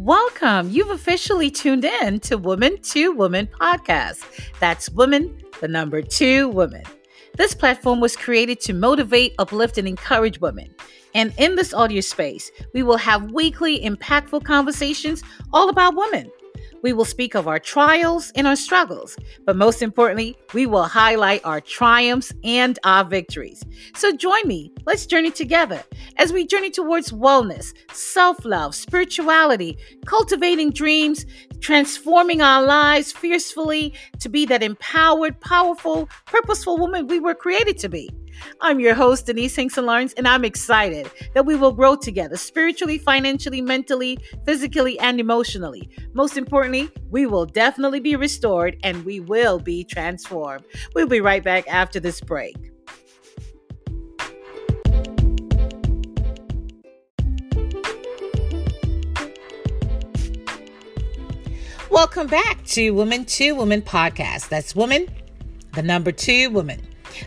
Welcome. You've officially tuned in to Woman to Woman podcast. That's Woman, the number two woman. This platform was created to motivate, uplift, and encourage women. And in this audio space, we will have weekly impactful conversations all about women. We will speak of our trials and our struggles, but most importantly, we will highlight our triumphs and our victories. So join me. Let's journey together as we journey towards wellness, self love, spirituality, cultivating dreams, transforming our lives fiercely to be that empowered, powerful, purposeful woman we were created to be. I'm your host, Denise Hinkson Lawrence, and I'm excited that we will grow together spiritually, financially, mentally, physically, and emotionally. Most importantly, we will definitely be restored and we will be transformed. We'll be right back after this break. Welcome back to Woman to Woman podcast. That's Woman, the number two woman.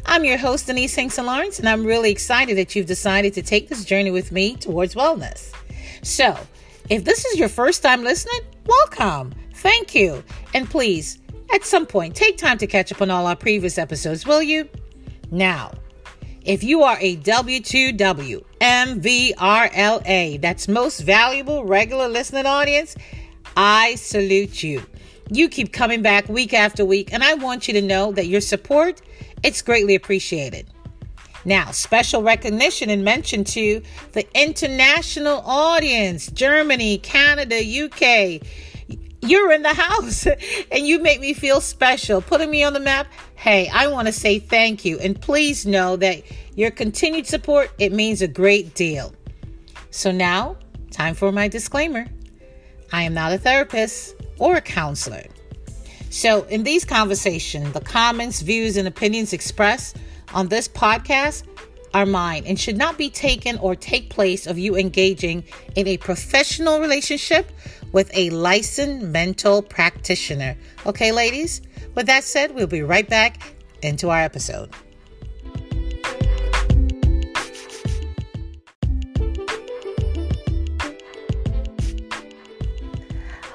I'm your host, Denise Hinkson Lawrence, and I'm really excited that you've decided to take this journey with me towards wellness. So, if this is your first time listening, welcome. Thank you. And please, at some point, take time to catch up on all our previous episodes, will you? Now, if you are a W2W MVRLA, that's most valuable regular listening audience, I salute you. You keep coming back week after week, and I want you to know that your support it's greatly appreciated. Now, special recognition and mention to the international audience Germany, Canada, UK. You're in the house and you make me feel special, putting me on the map. Hey, I want to say thank you. And please know that your continued support, it means a great deal. So now, time for my disclaimer. I am not a therapist or a counselor. So, in these conversations, the comments, views, and opinions expressed on this podcast are mine and should not be taken or take place of you engaging in a professional relationship with a licensed mental practitioner. Okay, ladies? With that said, we'll be right back into our episode.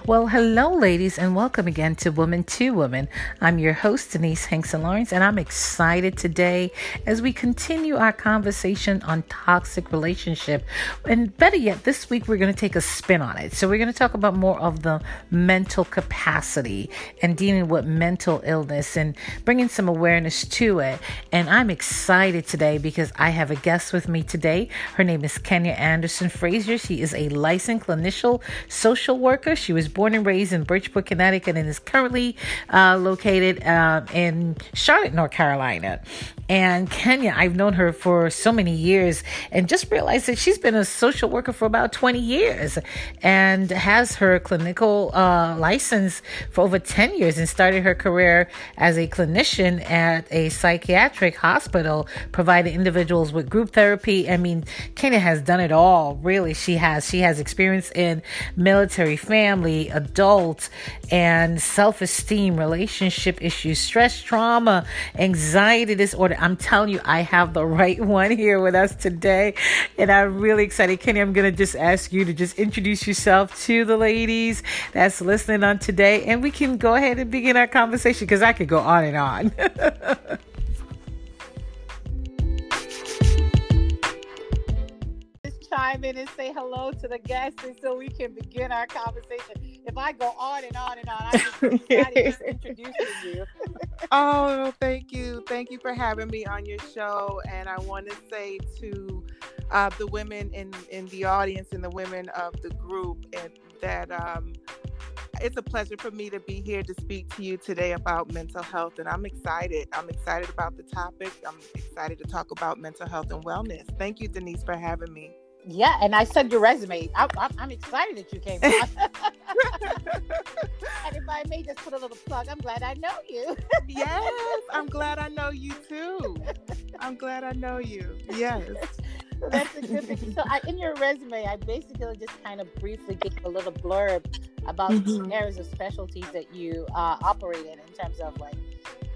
Well, hello, ladies, and welcome again to Woman to Woman. I'm your host, Denise Hinkson Lawrence, and I'm excited today as we continue our conversation on toxic relationship. And better yet, this week we're going to take a spin on it. So we're going to talk about more of the mental capacity and dealing with mental illness and bringing some awareness to it. And I'm excited today because I have a guest with me today. Her name is Kenya Anderson Frazier. She is a licensed clinician social worker. She was born and raised in Bridgeport, Connecticut, and is currently uh, located uh, in Charlotte, North Carolina. And Kenya, I've known her for so many years and just realized that she's been a social worker for about 20 years and has her clinical uh, license for over 10 years and started her career as a clinician at a psychiatric hospital, providing individuals with group therapy. I mean, Kenya has done it all, really. She has. She has experience in military family, adults and self esteem, relationship issues, stress, trauma, anxiety disorder. I'm telling you, I have the right one here with us today. And I'm really excited. Kenny, I'm going to just ask you to just introduce yourself to the ladies that's listening on today. And we can go ahead and begin our conversation because I could go on and on. chime in and say hello to the guests and so we can begin our conversation. If I go on and on and on, I just, just introducing you. oh, thank you. Thank you for having me on your show. And I want to say to uh, the women in, in the audience and the women of the group and that um, it's a pleasure for me to be here to speak to you today about mental health. And I'm excited. I'm excited about the topic. I'm excited to talk about mental health and wellness. Thank you, Denise, for having me. Yeah, and I sent your resume. I, am excited that you came and if I may just put a little plug, I'm glad I know you. yes, I'm glad I know you too. I'm glad I know you. Yes. So that's a good thing. So, I, in your resume, I basically just kind of briefly gave a little blurb about mm-hmm. areas of specialties that you uh, operate in, in terms of like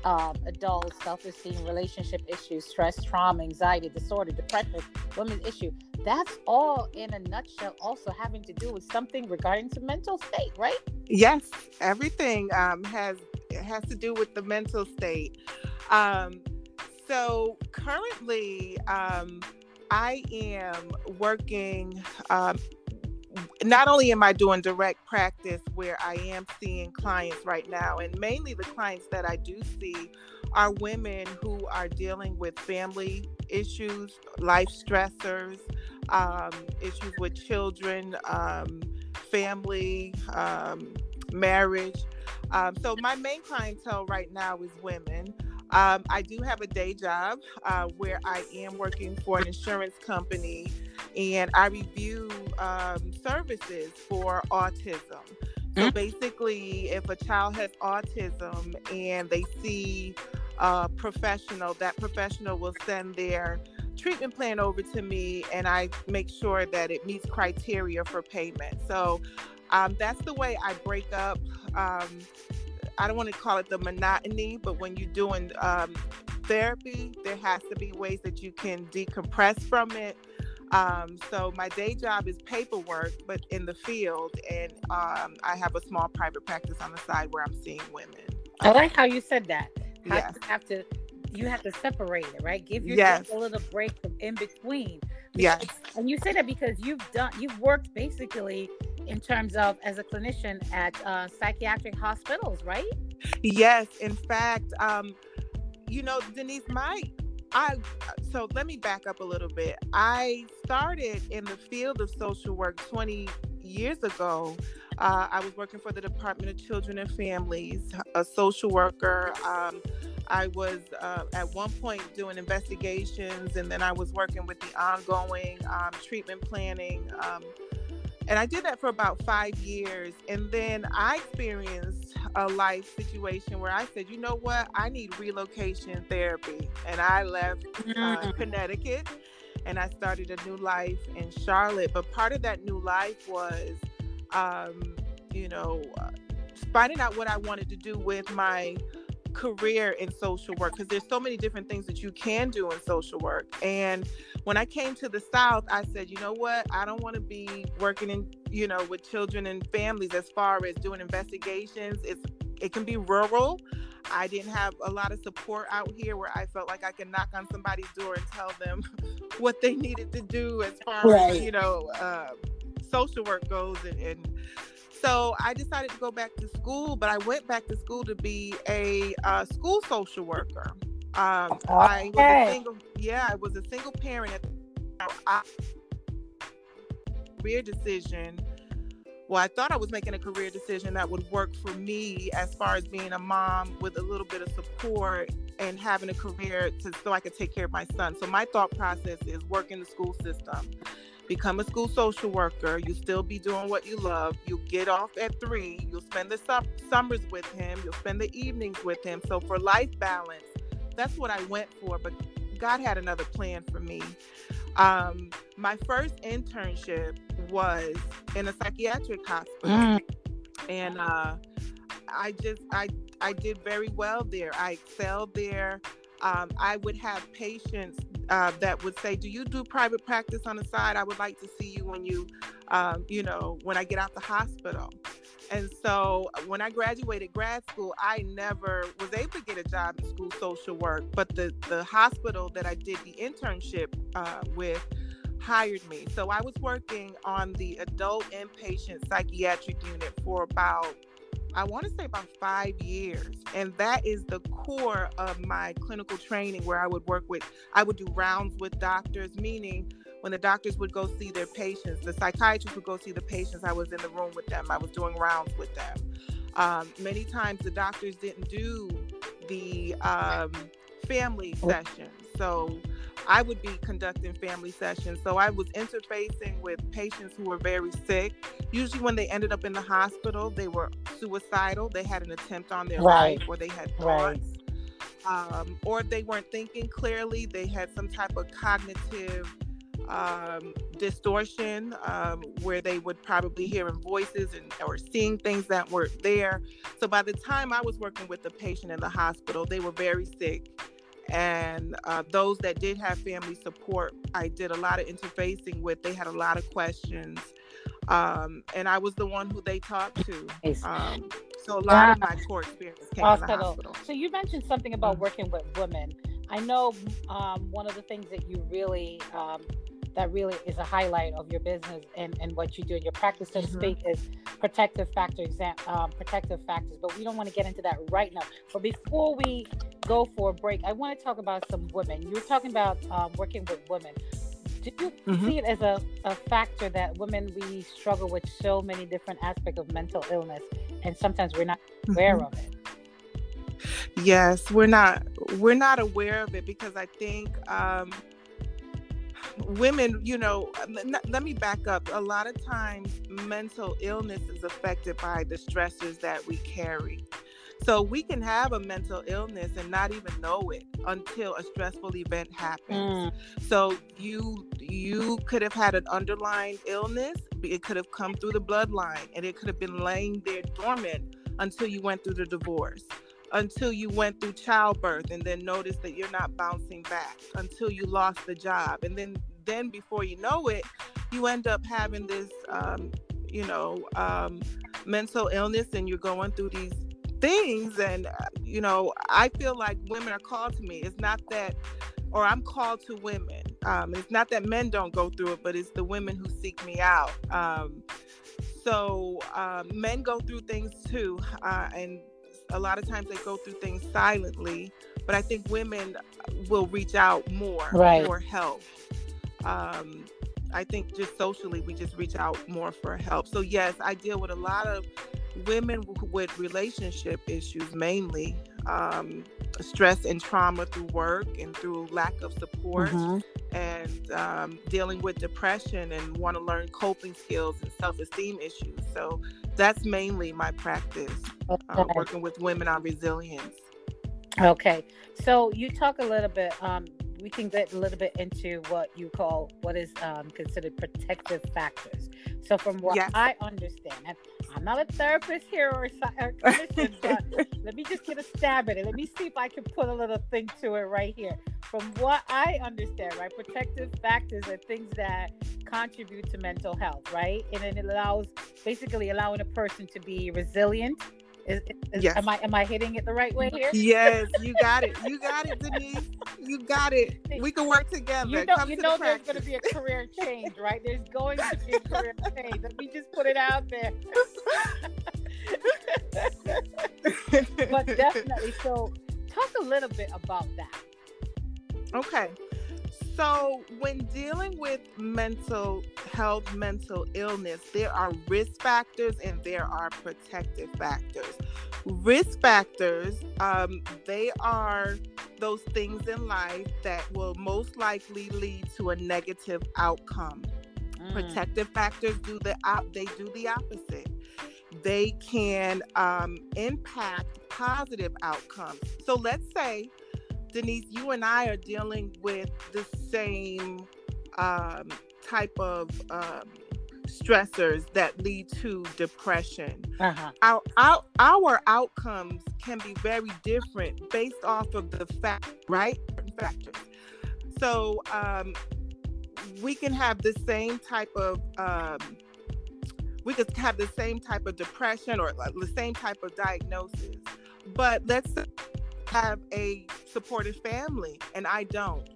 um, adults, self esteem, relationship issues, stress, trauma, anxiety, disorder, depression, women's issue. That's all in a nutshell, also having to do with something regarding to mental state, right? Yes, everything um, has has to do with the mental state. Um, so currently, um, I am working. Um, not only am I doing direct practice where I am seeing clients right now, and mainly the clients that I do see are women who are dealing with family issues, life stressors, um, issues with children, um, family, um, marriage. Um, so, my main clientele right now is women. Um, I do have a day job uh, where I am working for an insurance company and I review um, services for autism. So mm-hmm. basically, if a child has autism and they see a professional, that professional will send their treatment plan over to me and I make sure that it meets criteria for payment. So um, that's the way I break up um, I don't want to call it the monotony, but when you're doing um, therapy, there has to be ways that you can decompress from it. Um, so my day job is paperwork, but in the field, and um, I have a small private practice on the side where I'm seeing women. I like how you said that. How yes. you have to you have to separate it, right? Give yourself yes. a little break in between. Because, yes. And you say that because you've done you've worked basically in terms of as a clinician at uh, psychiatric hospitals, right? Yes. In fact, um, you know, Denise, my I so let me back up a little bit. I started in the field of social work 20 years ago. Uh, I was working for the Department of Children and Families, a social worker. Um, I was uh, at one point doing investigations, and then I was working with the ongoing um, treatment planning um, and I did that for about five years. And then I experienced a life situation where I said, you know what? I need relocation therapy. And I left uh, mm. Connecticut and I started a new life in Charlotte. But part of that new life was, um, you know, uh, finding out what I wanted to do with my career in social work because there's so many different things that you can do in social work. And when I came to the South, I said, you know what? I don't want to be working in, you know, with children and families as far as doing investigations. It's it can be rural. I didn't have a lot of support out here where I felt like I could knock on somebody's door and tell them what they needed to do as far right. as you know uh, social work goes and, and so I decided to go back to school, but I went back to school to be a uh, school social worker. Um, okay. I was a single, yeah, I was a single parent at the I, career decision. Well, I thought I was making a career decision that would work for me as far as being a mom with a little bit of support and having a career to so I could take care of my son. So my thought process is work in the school system become a school social worker. You still be doing what you love. You get off at three. You'll spend the summers with him. You'll spend the evenings with him. So for life balance, that's what I went for. But God had another plan for me. Um, my first internship was in a psychiatric hospital, mm. and uh, I just I I did very well there. I excelled there. Um, I would have patients uh, that would say, "Do you do private practice on the side? I would like to see you when you, um, you know, when I get out the hospital." And so when I graduated grad school, I never was able to get a job in school social work, but the the hospital that I did the internship uh, with hired me. So I was working on the adult inpatient psychiatric unit for about I want to say about five years. And that is the core of my clinical training where I would work with, I would do rounds with doctors, meaning when the doctors would go see their patients, the psychiatrists would go see the patients. I was in the room with them, I was doing rounds with them. Um, many times the doctors didn't do the um, family session. So I would be conducting family sessions. So I was interfacing with patients who were very sick. Usually, when they ended up in the hospital, they were suicidal. They had an attempt on their right. life, or they had thoughts, right. um, or they weren't thinking clearly. They had some type of cognitive um, distortion um, where they would probably hearing voices and or seeing things that weren't there. So by the time I was working with the patient in the hospital, they were very sick and uh, those that did have family support, I did a lot of interfacing with. They had a lot of questions, um, and I was the one who they talked to. Um, so a lot yeah. of my core experience came hospital. in the hospital. So you mentioned something about mm-hmm. working with women. I know um, one of the things that you really um, that really is a highlight of your business and, and what you do in your practice, so to mm-hmm. speak, is protective factor exam um, protective factors. But we don't want to get into that right now. But before we go for a break, I want to talk about some women. You were talking about um, working with women. Do you mm-hmm. see it as a, a factor that women we struggle with so many different aspects of mental illness, and sometimes we're not aware mm-hmm. of it? Yes, we're not we're not aware of it because I think um, women, you know, let me back up. A lot of times, mental illness is affected by the stressors that we carry. So we can have a mental illness and not even know it until a stressful event happens. Mm. So you you could have had an underlying illness. It could have come through the bloodline, and it could have been laying there dormant until you went through the divorce until you went through childbirth and then noticed that you're not bouncing back until you lost the job and then then before you know it you end up having this um, you know um, mental illness and you're going through these things and uh, you know i feel like women are called to me it's not that or i'm called to women um, it's not that men don't go through it but it's the women who seek me out um, so um, men go through things too uh, and a lot of times they go through things silently, but I think women will reach out more right. for help. Um, I think just socially, we just reach out more for help. So, yes, I deal with a lot of women with relationship issues mainly um, stress and trauma through work and through lack of support mm-hmm. and um, dealing with depression and want to learn coping skills and self-esteem issues so that's mainly my practice uh, okay. uh, working with women on resilience okay so you talk a little bit um, we can get a little bit into what you call what is um, considered protective factors. So, from what yes. I understand, I'm not a therapist here or a clinician, but let me just get a stab at it. Let me see if I can put a little thing to it right here. From what I understand, right, protective factors are things that contribute to mental health, right? And it allows basically allowing a person to be resilient is, is, yes. Am I am I hitting it the right way here? Yes, you got it. You got it, Denise. You got it. We can work together. You know, you know there's going to be a career change, right? There's going to be a career change. Let me just put it out there. but definitely, so talk a little bit about that. Okay. So, when dealing with mental health, mental illness, there are risk factors and there are protective factors. Risk factors, um, they are those things in life that will most likely lead to a negative outcome. Mm. Protective factors do the op- they do the opposite. They can um, impact positive outcomes. So let's say Denise, you and I are dealing with the same um, type of um, stressors that lead to depression. Uh-huh. Our, our, our outcomes can be very different based off of the fact, right? Factors. So um, we can have the same type of um, we could have the same type of depression or the same type of diagnosis. But let's have a supportive family and I don't.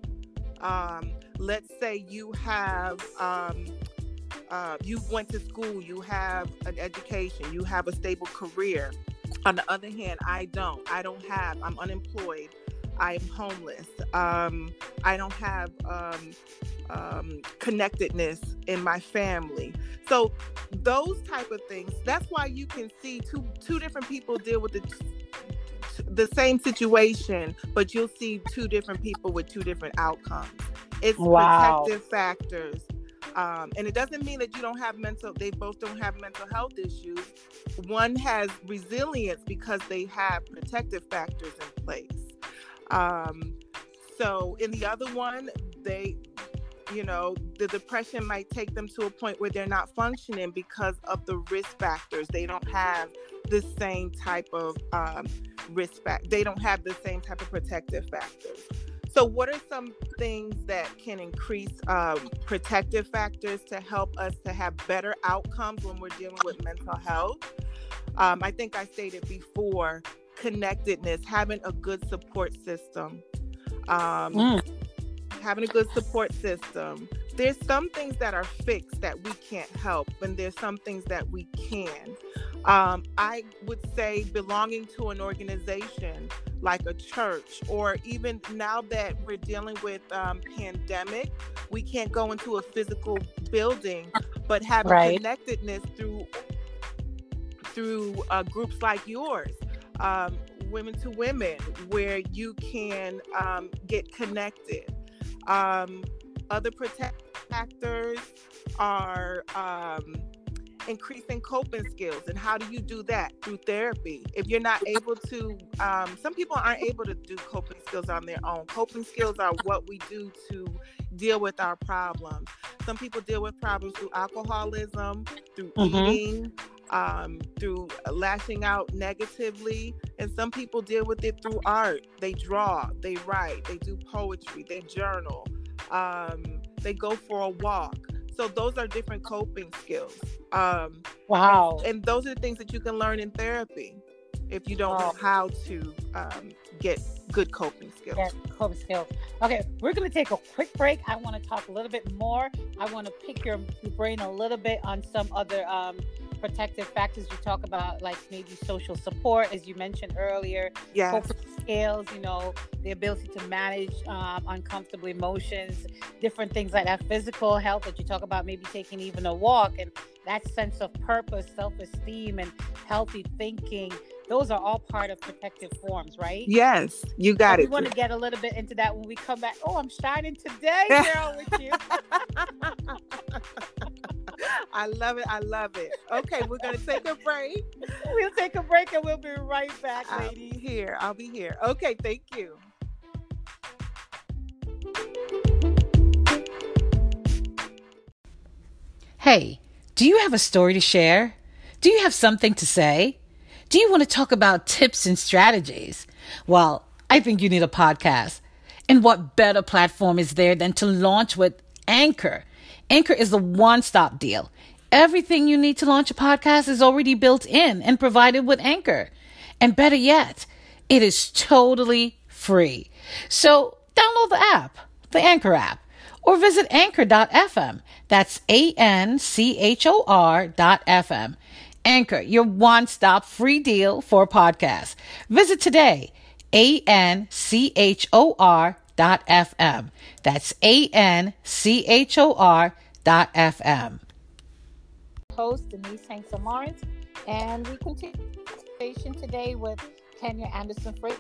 Um, let's say you have um, uh, you went to school, you have an education, you have a stable career. On the other hand, I don't. I don't have. I'm unemployed. I'm homeless. Um, I don't have um, um, connectedness in my family. So those type of things. That's why you can see two two different people deal with the the same situation, but you'll see two different people with two different outcomes. It's wow. protective factors. Um, and it doesn't mean that you don't have mental, they both don't have mental health issues. One has resilience because they have protective factors in place. Um, so in the other one, they, you know, the depression might take them to a point where they're not functioning because of the risk factors. They don't have the same type of um, risk fact. They don't have the same type of protective factors. So, what are some things that can increase um, protective factors to help us to have better outcomes when we're dealing with mental health? Um, I think I stated before connectedness, having a good support system. Um, mm. Having a good support system. There's some things that are fixed that we can't help, and there's some things that we can. Um, I would say belonging to an organization like a church, or even now that we're dealing with um, pandemic, we can't go into a physical building, but having right. connectedness through through uh, groups like yours, um, Women to Women, where you can um, get connected. Um, other protect factors are um, increasing coping skills and how do you do that? Through therapy. If you're not able to um, some people aren't able to do coping skills on their own. Coping skills are what we do to deal with our problems. Some people deal with problems through alcoholism through mm-hmm. eating um, through lashing out negatively and some people deal with it through art. They draw they write they do poetry they journal um, they go for a walk so those are different coping skills. Um, wow. And, and, those are the things that you can learn in therapy if you don't wow. know how to um, get good coping skills. Yeah, coping skills. Okay, we're going to take a quick break. I want to talk a little bit more. I want to pick your, your brain a little bit on some other um, protective factors you talk about, like maybe social support, as you mentioned earlier. Yeah. Skills, you know, the ability to manage um, uncomfortable emotions, different things like that. Physical health that you talk about, maybe taking even a walk, and that sense of purpose, self esteem, and healthy thinking. Those are all part of protective forms, right? Yes, you got so it. We want to get a little bit into that when we come back. Oh, I'm shining today, girl, with you. I love it. I love it. Okay, we're gonna take a break. We'll take a break and we'll be right back, ladies. I'll be here. I'll be here. Okay, thank you. Hey, do you have a story to share? Do you have something to say? Do you want to talk about tips and strategies? Well, I think you need a podcast. And what better platform is there than to launch with Anchor? Anchor is a one stop deal. Everything you need to launch a podcast is already built in and provided with Anchor. And better yet, it is totally free. So download the app, the Anchor app, or visit anchor.fm. That's A N C H O R dot FM. Anchor, your one stop free deal for podcasts. Visit today, A N C H O R dot FM. That's A N C H O R dot FM. Host Denise Hinkson Lawrence, and we continue conversation today with Kenya Anderson Frazier,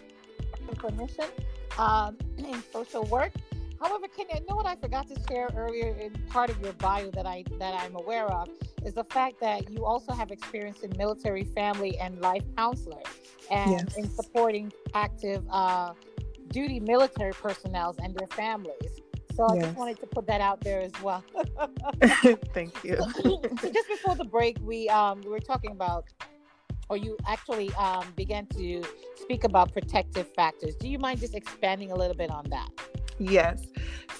clinician um, in social work. However, Kenya, you know what I forgot to share earlier in part of your bio that I that I'm aware of is the fact that you also have experience in military, family, and life counselor, and yes. in supporting active uh, duty military personnel and their families. So I just wanted to put that out there as well. Thank you. so just before the break, we um, we were talking about, or you actually um, began to speak about protective factors. Do you mind just expanding a little bit on that? Yes.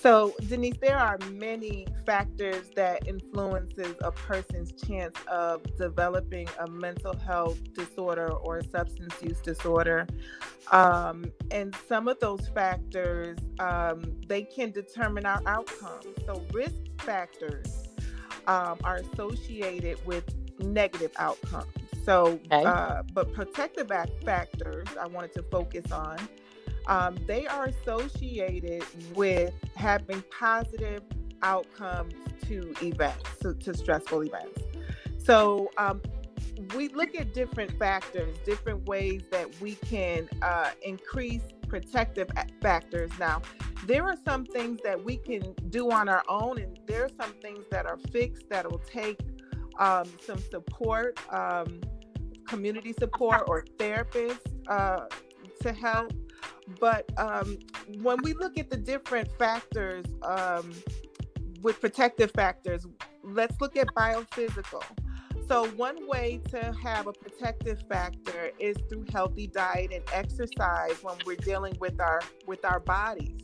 So, Denise, there are many factors that influences a person's chance of developing a mental health disorder or substance use disorder. Um, and some of those factors, um, they can determine our outcome. So, risk factors um, are associated with negative outcomes. So, okay. uh, but protective factors I wanted to focus on um, they are associated with having positive outcomes to events, to, to stressful events. So um, we look at different factors, different ways that we can uh, increase protective factors. Now, there are some things that we can do on our own, and there are some things that are fixed that will take um, some support, um, community support, or therapists uh, to help. But um, when we look at the different factors um, with protective factors, let's look at biophysical. So, one way to have a protective factor is through healthy diet and exercise when we're dealing with our with our bodies.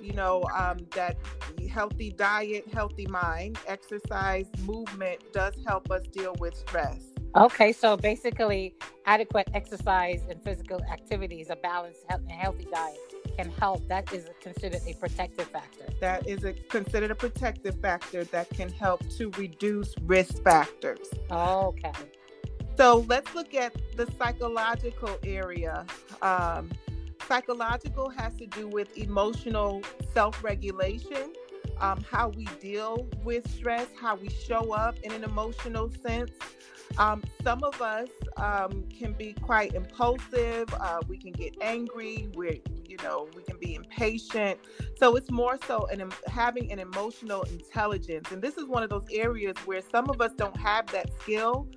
you know, um, that healthy diet, healthy mind, exercise, movement does help us deal with stress. Okay, so basically, adequate exercise and physical activities, a balanced and healthy diet can help. That is considered a protective factor. That is a, considered a protective factor that can help to reduce risk factors. Okay. So let's look at the psychological area. Um, psychological has to do with emotional self regulation um, how we deal with stress, how we show up in an emotional sense. Um, some of us um, can be quite impulsive. Uh, we can get angry. We're, you know, we can be impatient. So it's more so an, having an emotional intelligence. And this is one of those areas where some of us don't have that skill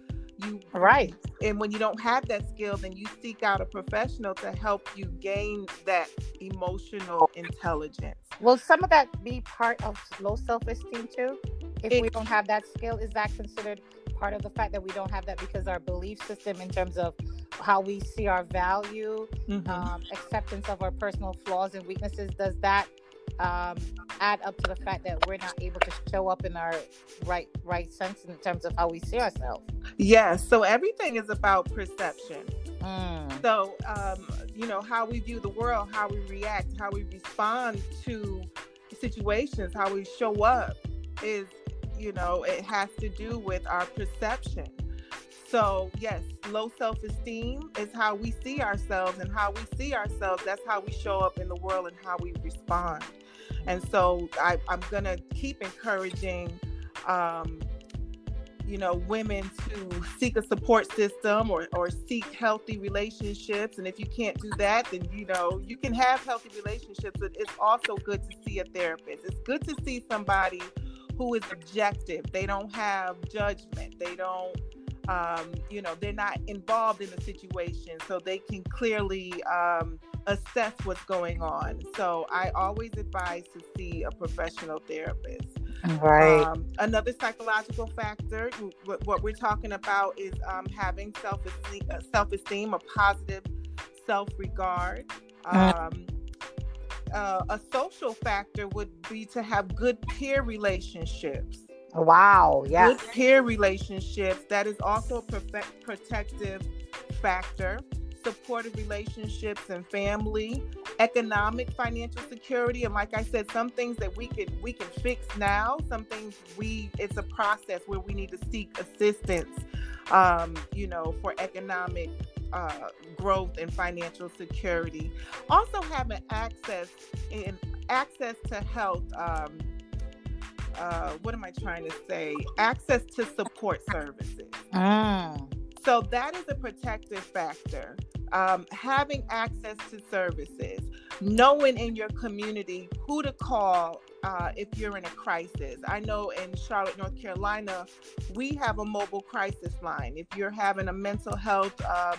you right and when you don't have that skill then you seek out a professional to help you gain that emotional intelligence will some of that be part of low self-esteem too if it, we don't have that skill is that considered part of the fact that we don't have that because our belief system in terms of how we see our value mm-hmm. um, acceptance of our personal flaws and weaknesses does that um, add up to the fact that we're not able to show up in our right right sense in terms of how we see ourselves. Yes. So everything is about perception. Mm. So um, you know how we view the world, how we react, how we respond to situations, how we show up is you know it has to do with our perception. So, yes, low self esteem is how we see ourselves, and how we see ourselves, that's how we show up in the world and how we respond. And so I, am going to keep encouraging, um, you know, women to seek a support system or, or seek healthy relationships. And if you can't do that, then, you know, you can have healthy relationships, but it's also good to see a therapist. It's good to see somebody who is objective. They don't have judgment. They don't um, you know, they're not involved in the situation, so they can clearly um, assess what's going on. So I always advise to see a professional therapist. Right. Um, another psychological factor, what, what, we're talking about is um, having self esteem, uh, self esteem, a positive self regard. Mm. Um, uh, a social factor would be to have good peer relationships. Wow. Yeah. Good peer relationships. That is also a perfect, protective factor. Supportive relationships and family, economic financial security, and like I said, some things that we can we can fix now. Some things we it's a process where we need to seek assistance. Um, you know, for economic uh, growth and financial security. Also having access in access to health. Um, uh, what am I trying to say? Access to support services. Mm. So that is a protective factor. Um, having access to services, knowing in your community who to call uh, if you're in a crisis. I know in Charlotte, North Carolina, we have a mobile crisis line. If you're having a mental health um,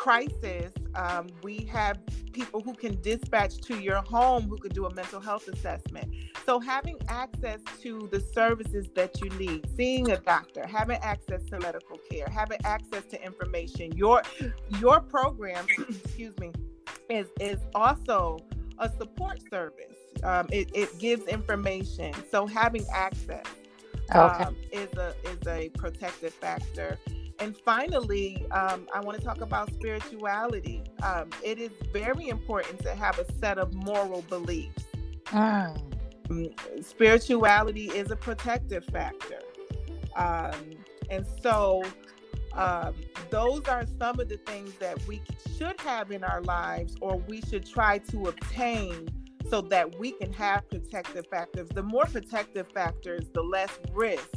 crisis, um, we have people who can dispatch to your home who could do a mental health assessment. So, having access to the services that you need, seeing a doctor, having access to medical care, having access to information, your your program, excuse me, is is also a support service. Um, it, it gives information. So, having access okay. um, is a is a protective factor. And finally, um, I want to talk about spirituality. Um, it is very important to have a set of moral beliefs. Mm. Spirituality is a protective factor. Um, and so, um, those are some of the things that we should have in our lives or we should try to obtain so that we can have protective factors. The more protective factors, the less risk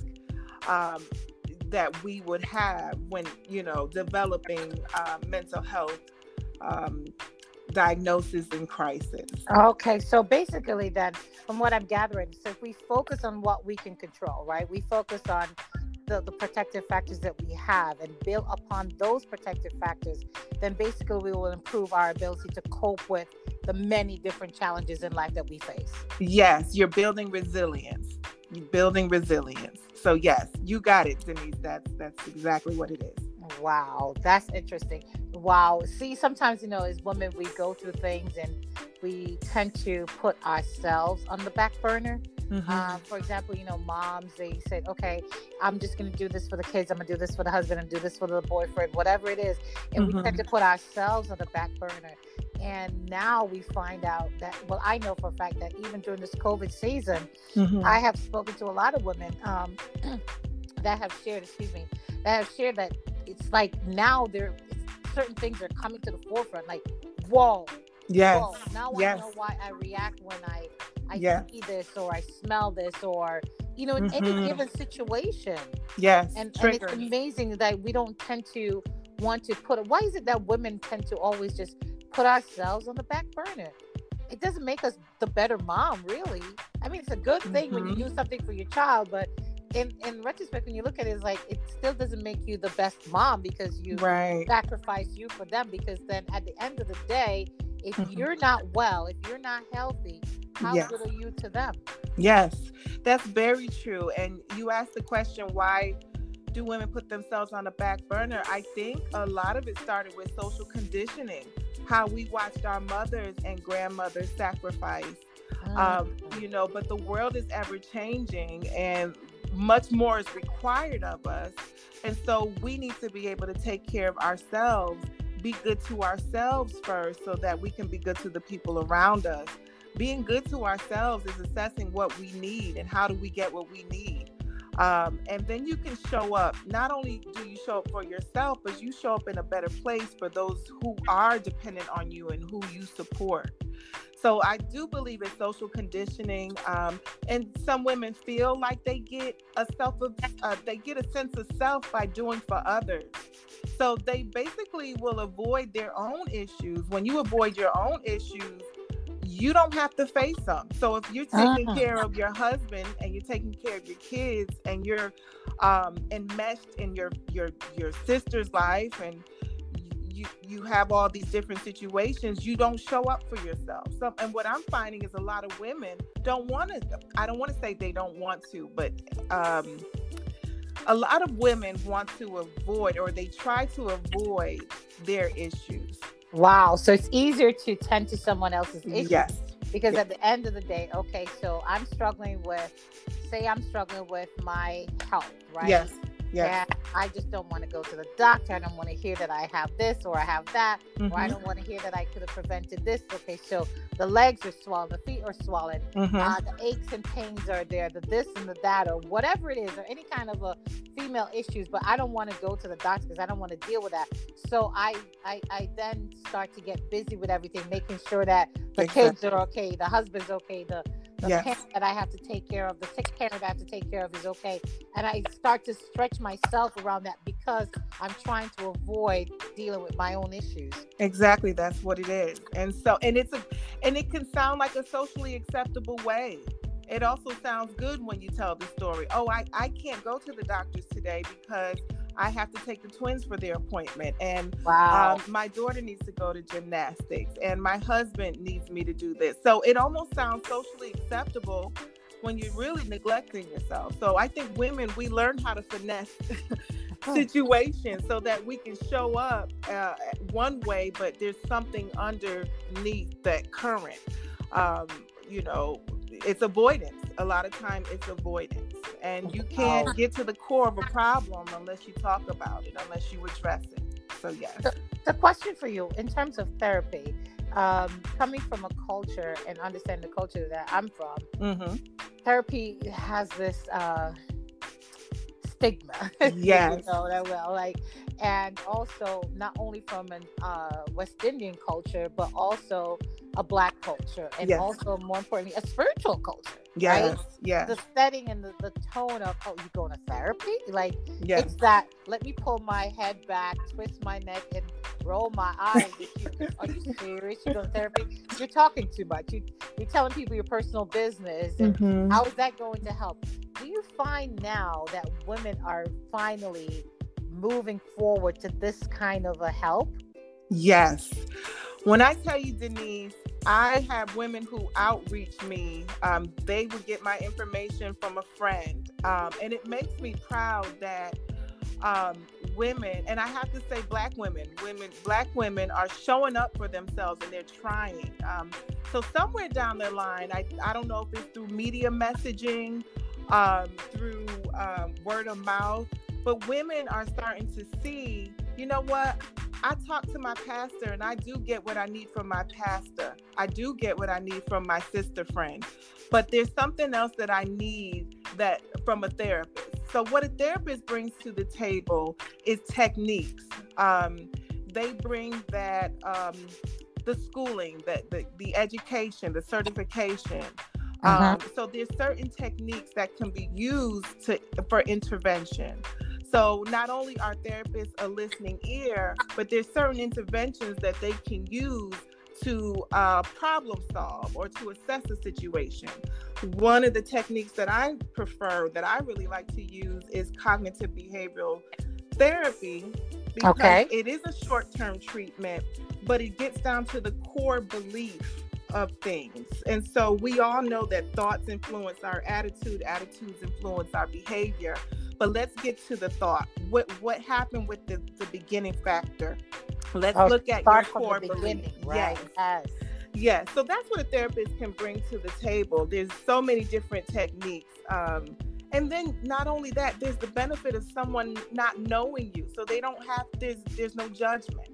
um, that we would have when you know developing uh, mental health um, diagnosis and crisis. Okay, so basically, then, from what I'm gathering, so if we focus on what we can control, right? We focus on the, the protective factors that we have and build upon those protective factors, then basically we will improve our ability to cope with the many different challenges in life that we face. Yes, you're building resilience. Building resilience. So yes, you got it, Denise. That's that's exactly what it is. Wow, that's interesting. Wow. See, sometimes you know, as women, we go through things and we tend to put ourselves on the back burner. Mm-hmm. Uh, for example, you know, moms, they say, okay, I'm just going to do this for the kids. I'm going to do this for the husband and do this for the boyfriend, whatever it is. And mm-hmm. we tend mm-hmm. to put ourselves on the back burner. And now we find out that, well, I know for a fact that even during this COVID season, mm-hmm. I have spoken to a lot of women um, that have shared, excuse me, that have shared that it's like now there certain things are coming to the forefront. Like, whoa, yes, whoa. Now yes. I know why I react when I I yes. see this or I smell this or you know in mm-hmm. any given situation. Yes, and, and it's amazing that we don't tend to want to put. Why is it that women tend to always just put ourselves on the back burner? It doesn't make us the better mom, really. I mean, it's a good thing mm-hmm. when you mm-hmm. do something for your child, but in in retrospect, when you look at it, it's like it still doesn't make you the best mom because you right. sacrifice you for them. Because then at the end of the day, if mm-hmm. you're not well, if you're not healthy, how yes. good are you to them? Yes, that's very true. And you asked the question, why do women put themselves on the back burner? I think a lot of it started with social conditioning, how we watched our mothers and grandmothers sacrifice. Mm-hmm. Um, you know, but the world is ever changing, and much more is required of us. And so we need to be able to take care of ourselves, be good to ourselves first, so that we can be good to the people around us. Being good to ourselves is assessing what we need and how do we get what we need. Um, and then you can show up. Not only do you show up for yourself, but you show up in a better place for those who are dependent on you and who you support. So I do believe it's social conditioning, um, and some women feel like they get a self of uh, they get a sense of self by doing for others. So they basically will avoid their own issues. When you avoid your own issues, you don't have to face them. So if you're taking uh-huh. care of your husband and you're taking care of your kids and you're um, enmeshed in your your your sister's life and you you have all these different situations you don't show up for yourself. So and what i'm finding is a lot of women don't want to i don't want to say they don't want to but um a lot of women want to avoid or they try to avoid their issues. Wow. So it's easier to tend to someone else's issues yes. because yes. at the end of the day okay so i'm struggling with say i'm struggling with my health right? Yes yeah. I just don't want to go to the doctor. I don't want to hear that I have this or I have that, mm-hmm. or I mm-hmm. don't want to hear that I could have prevented this. Okay, so the legs are swollen, the feet are swollen, mm-hmm. uh, the aches and pains are there, the this and the that, or whatever it is, or any kind of a female issues. But I don't want to go to the doctor because I don't want to deal with that. So I, I, I then start to get busy with everything, making sure that the exactly. kids are okay, the husband's okay, the the yes. parent that I have to take care of, the sick parent I have to take care of is okay. And I start to stretch myself around that because I'm trying to avoid dealing with my own issues. Exactly, that's what it is. And so and it's a and it can sound like a socially acceptable way. It also sounds good when you tell the story. Oh, I, I can't go to the doctors today because I have to take the twins for their appointment, and wow. um, my daughter needs to go to gymnastics, and my husband needs me to do this. So it almost sounds socially acceptable when you're really neglecting yourself. So I think women we learn how to finesse situations so that we can show up uh, one way, but there's something underneath that current. Um, you know, it's avoidance. A lot of time, it's avoidance and you can't get to the core of a problem unless you talk about it, unless you address it. So yes. The, the question for you, in terms of therapy, um, coming from a culture and understand the culture that I'm from, mm-hmm. therapy has this uh, stigma. Yes. you know that well, like, and also not only from an uh, West Indian culture, but also a black culture, and yes. also more importantly, a spiritual culture. Yes, right? yeah. The setting and the, the tone of oh, you going to therapy? Like yes. it's that. Let me pull my head back, twist my neck, and roll my eyes. are you serious? You going to therapy? You're talking too much. You, you're telling people your personal business. Mm-hmm. how is that going to help? Do you find now that women are finally moving forward to this kind of a help? Yes. When I tell you, Denise, I have women who outreach me. Um, they would get my information from a friend. Um, and it makes me proud that um, women, and I have to say, black women, women, black women are showing up for themselves and they're trying. Um, so somewhere down the line, I, I don't know if it's through media messaging, um, through um, word of mouth, but women are starting to see, you know what? I talk to my pastor and I do get what I need from my pastor. I do get what I need from my sister friend. But there's something else that I need that from a therapist. So what a therapist brings to the table is techniques. Um, they bring that um, the schooling, that the, the education, the certification. Uh-huh. Um, so there's certain techniques that can be used to for intervention. So not only are therapists a listening ear, but there's certain interventions that they can use to uh, problem solve or to assess a situation. One of the techniques that I prefer, that I really like to use, is cognitive behavioral therapy because okay. it is a short term treatment, but it gets down to the core belief of things. And so we all know that thoughts influence our attitude, attitudes influence our behavior. But let's get to the thought. What what happened with the, the beginning factor? Let's oh, look at your core belief. Right? Yes. yes. Yes. So that's what a therapist can bring to the table. There's so many different techniques. Um, and then not only that, there's the benefit of someone not knowing you. So they don't have there's there's no judgment.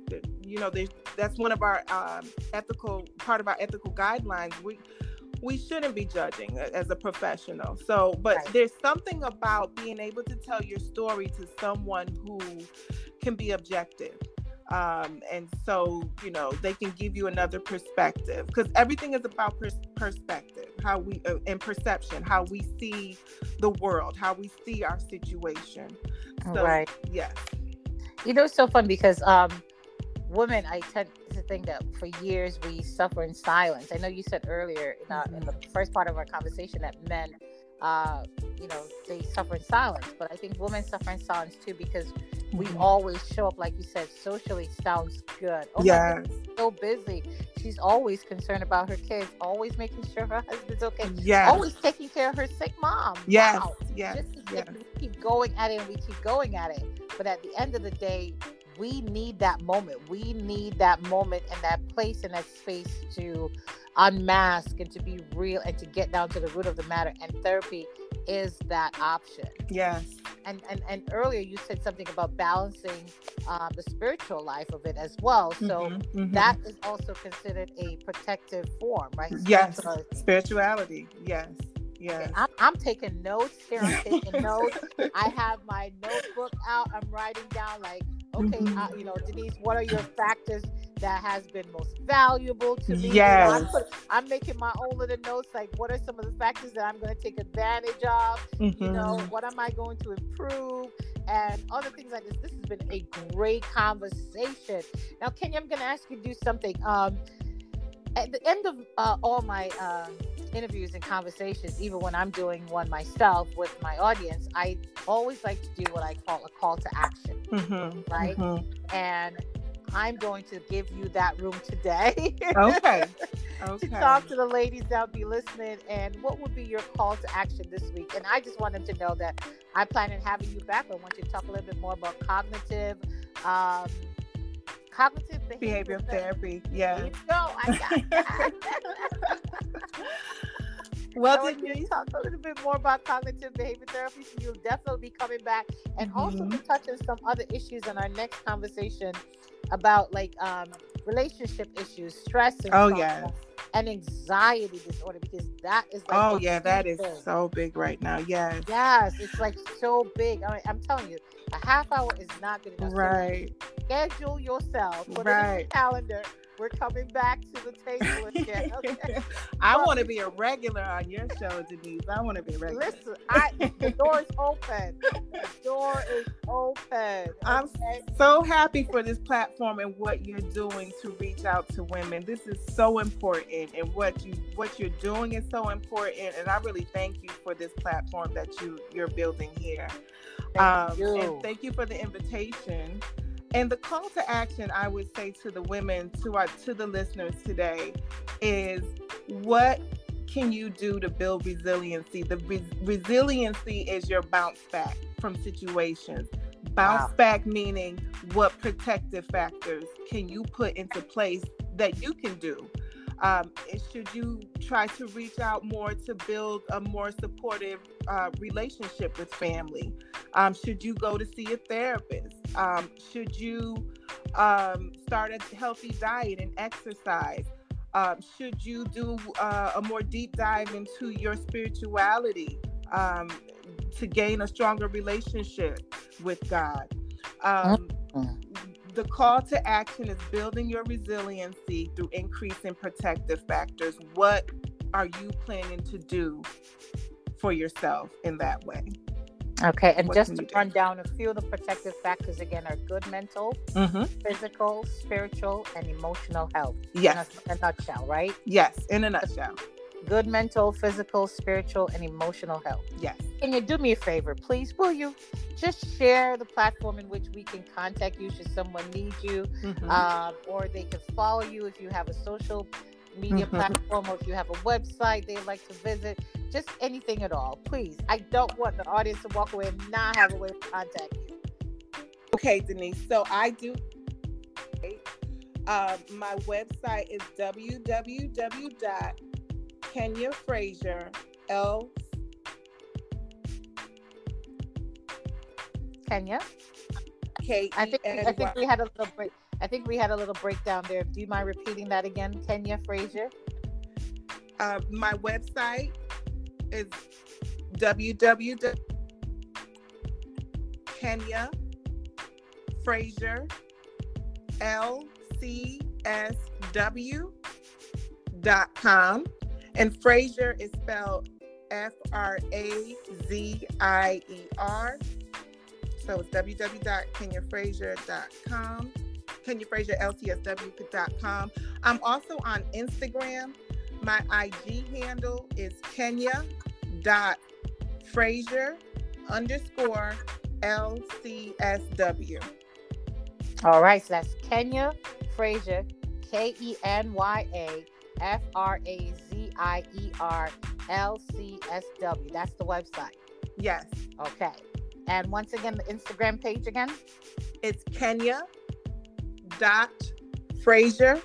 You know, there's that's one of our um, ethical part of our ethical guidelines. We we shouldn't be judging as a professional. So, but right. there's something about being able to tell your story to someone who can be objective. Um, and so, you know, they can give you another perspective because everything is about pers- perspective, how we, uh, and perception, how we see the world, how we see our situation. So, right. Yes. You know, it's so fun because um, women, I tend to think that for years we suffer in silence. I know you said earlier in, our, in the mm-hmm. first part of our conversation that men, uh, you know, they suffer in silence, but I think women suffer in silence too because we mm-hmm. always show up, like you said, socially sounds good. Oh yes. so busy. She's always concerned about her kids, always making sure her husband's okay. Yeah. Always taking care of her sick mom. Yes. Wow. Yes. Just yes. we keep going at it and we keep going at it. But at the end of the day, we need that moment. We need that moment and that place and that space to unmask and to be real and to get down to the root of the matter. And therapy is that option. Yes. And and and earlier you said something about balancing um, the spiritual life of it as well. So mm-hmm, mm-hmm. That is also considered a protective form, right? Yes. Spirituality. Yes. Yes. I'm, I'm, taking notes here. I'm taking notes. I have my notebook out. I'm writing down like okay, mm-hmm. uh, you know, Denise, what are your factors that has been most valuable to me? Yes. I'm, I'm, making my own little notes, like what are some of the factors that I'm going to take advantage of? Mm-hmm. You know, what am I going to improve? And other things like this. This has been a great conversation. Now, Kenya, I'm going to ask you to do something. Um, at the end of uh, all my uh, interviews and conversations, even when I'm doing one myself with my audience, I always like to do what I call a call to action, mm-hmm, right? Mm-hmm. And I'm going to give you that room today. okay. okay. to talk to the ladies that'll be listening and what would be your call to action this week. And I just want them to know that I plan on having you back. I want you to talk a little bit more about cognitive um, cognitive behavioral, behavioral therapy. therapy. Yeah. There go. I got that. well, so you talk a little bit more about cognitive behavior therapy, so you'll definitely be coming back, and mm-hmm. also to touch on some other issues in our next conversation about like um, relationship issues, stress, and oh yeah, and anxiety disorder because that is like oh yeah that is thing. so big right now yes yes it's like so big I mean, i'm telling you a half hour is not good enough right so schedule yourself put right. it in your calendar we're coming back to the table again. Okay? I want to be a regular on your show, Denise. I want to be regular. Listen, I, the door is open. The door is open. Okay? I'm so happy for this platform and what you're doing to reach out to women. This is so important, and what you what you're doing is so important. And I really thank you for this platform that you you're building here. Thank um, you. And thank you for the invitation. And the call to action I would say to the women, to our to the listeners today, is what can you do to build resiliency? The re- resiliency is your bounce back from situations. Bounce wow. back meaning what protective factors can you put into place that you can do? Um, should you try to reach out more to build a more supportive uh, relationship with family? Um, should you go to see a therapist? Um, should you um, start a healthy diet and exercise? Um, should you do uh, a more deep dive into your spirituality um, to gain a stronger relationship with God? Mm-hmm. The call to action is building your resiliency through increasing protective factors. What are you planning to do for yourself in that way? Okay, and what just to run down a few of the protective factors again are good mental, mm-hmm. physical, spiritual, and emotional health. Yes. In a, a, nutshell, right? Yes, in a nutshell. Good mental, physical, spiritual, and emotional health. Yes. Can you do me a favor, please? Will you just share the platform in which we can contact you should someone need you, mm-hmm. uh, or they can follow you if you have a social media mm-hmm. platform or if you have a website they'd like to visit, just anything at all, please. I don't want the audience to walk away and not have a way to contact you. Okay, Denise. So I do. Uh, my website is www.kenyafrazier L. Kenya. K. I think I think we had a little break. I think we had a little breakdown there. Do you mind repeating that again, Kenya Frazier? Uh, my website is www. Kenya Frazier LCSW dot com. And Frazier is spelled F R A Z I E R. So it's www.kenyafrazier.com. KenyaFrazierLCSW.com. I'm also on Instagram. My IG handle is Kenya.Frazier underscore LCSW. All right, so that's Kenya Frazier, K E N Y A F R A Z I E R L C S W. That's the website. Yes. Okay. And once again, the Instagram page again? It's Kenya dot Frazier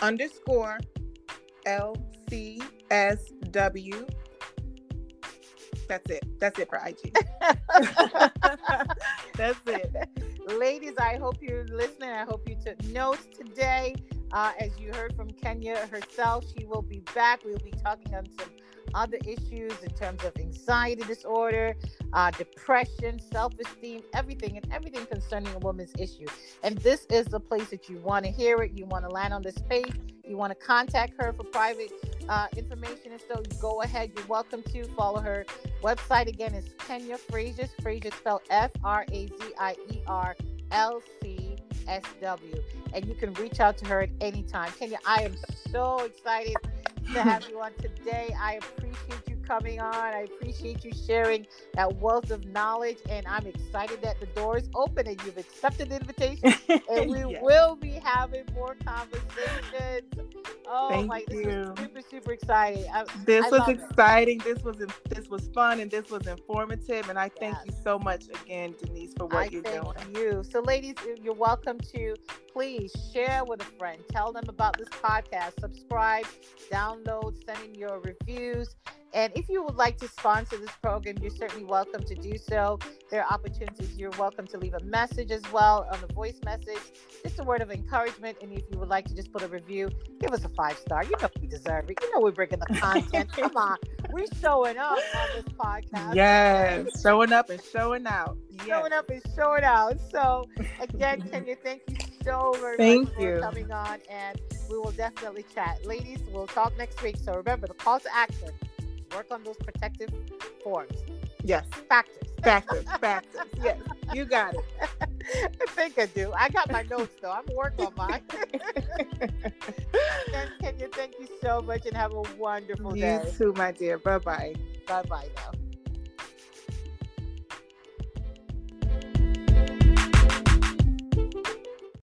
underscore LCSW. That's it. That's it for IG. That's it. Ladies, I hope you're listening. I hope you took notes today. Uh, as you heard from Kenya herself, she will be back. We'll be talking on some other issues in terms of anxiety disorder, uh, depression, self esteem, everything, and everything concerning a woman's issue. And this is the place that you want to hear it. You want to land on this page. You want to contact her for private uh, information. And so go ahead. You're welcome to follow her website again. is Kenya Frazier. Frazier spelled F R A Z I E R L C S W. And you can reach out to her at any time. Kenya, I am so excited to have you on today. I appreciate you coming on. I appreciate you sharing that wealth of knowledge, and I'm excited that the door is open and you've accepted the invitation, and we yes. will be having more conversations. Oh Thank my, this you. super super exciting. I, this I was exciting. It. This was this was fun, and this was informative. And I thank you so much again, Denise, for what I you're thank doing. You. So, ladies, you're welcome to please share with a friend. Tell them about this podcast. Subscribe, download, send in your reviews. And if you would like to sponsor this program, you're certainly welcome to do so. There are opportunities. You're welcome to leave a message as well on the voice message. Just a word of encouragement. And if you would like to just put a review, give us a five star. You know we deserve it. You know we're bringing the content. Come on. We're showing up on this podcast. Yes. showing up and showing out. Yes. Showing up and showing out. So again, Kenya, thank you so very thank much you. for coming on. And we will definitely chat. Ladies, we'll talk next week. So remember the call to action work on those protective forms. Yes. Factors. Factors. Factors. Yes. You got it. I think I do. I got my notes though. I'm working on mine. Kenya, thank you so much and have a wonderful you day. You too, my dear. Bye bye. Bye bye now.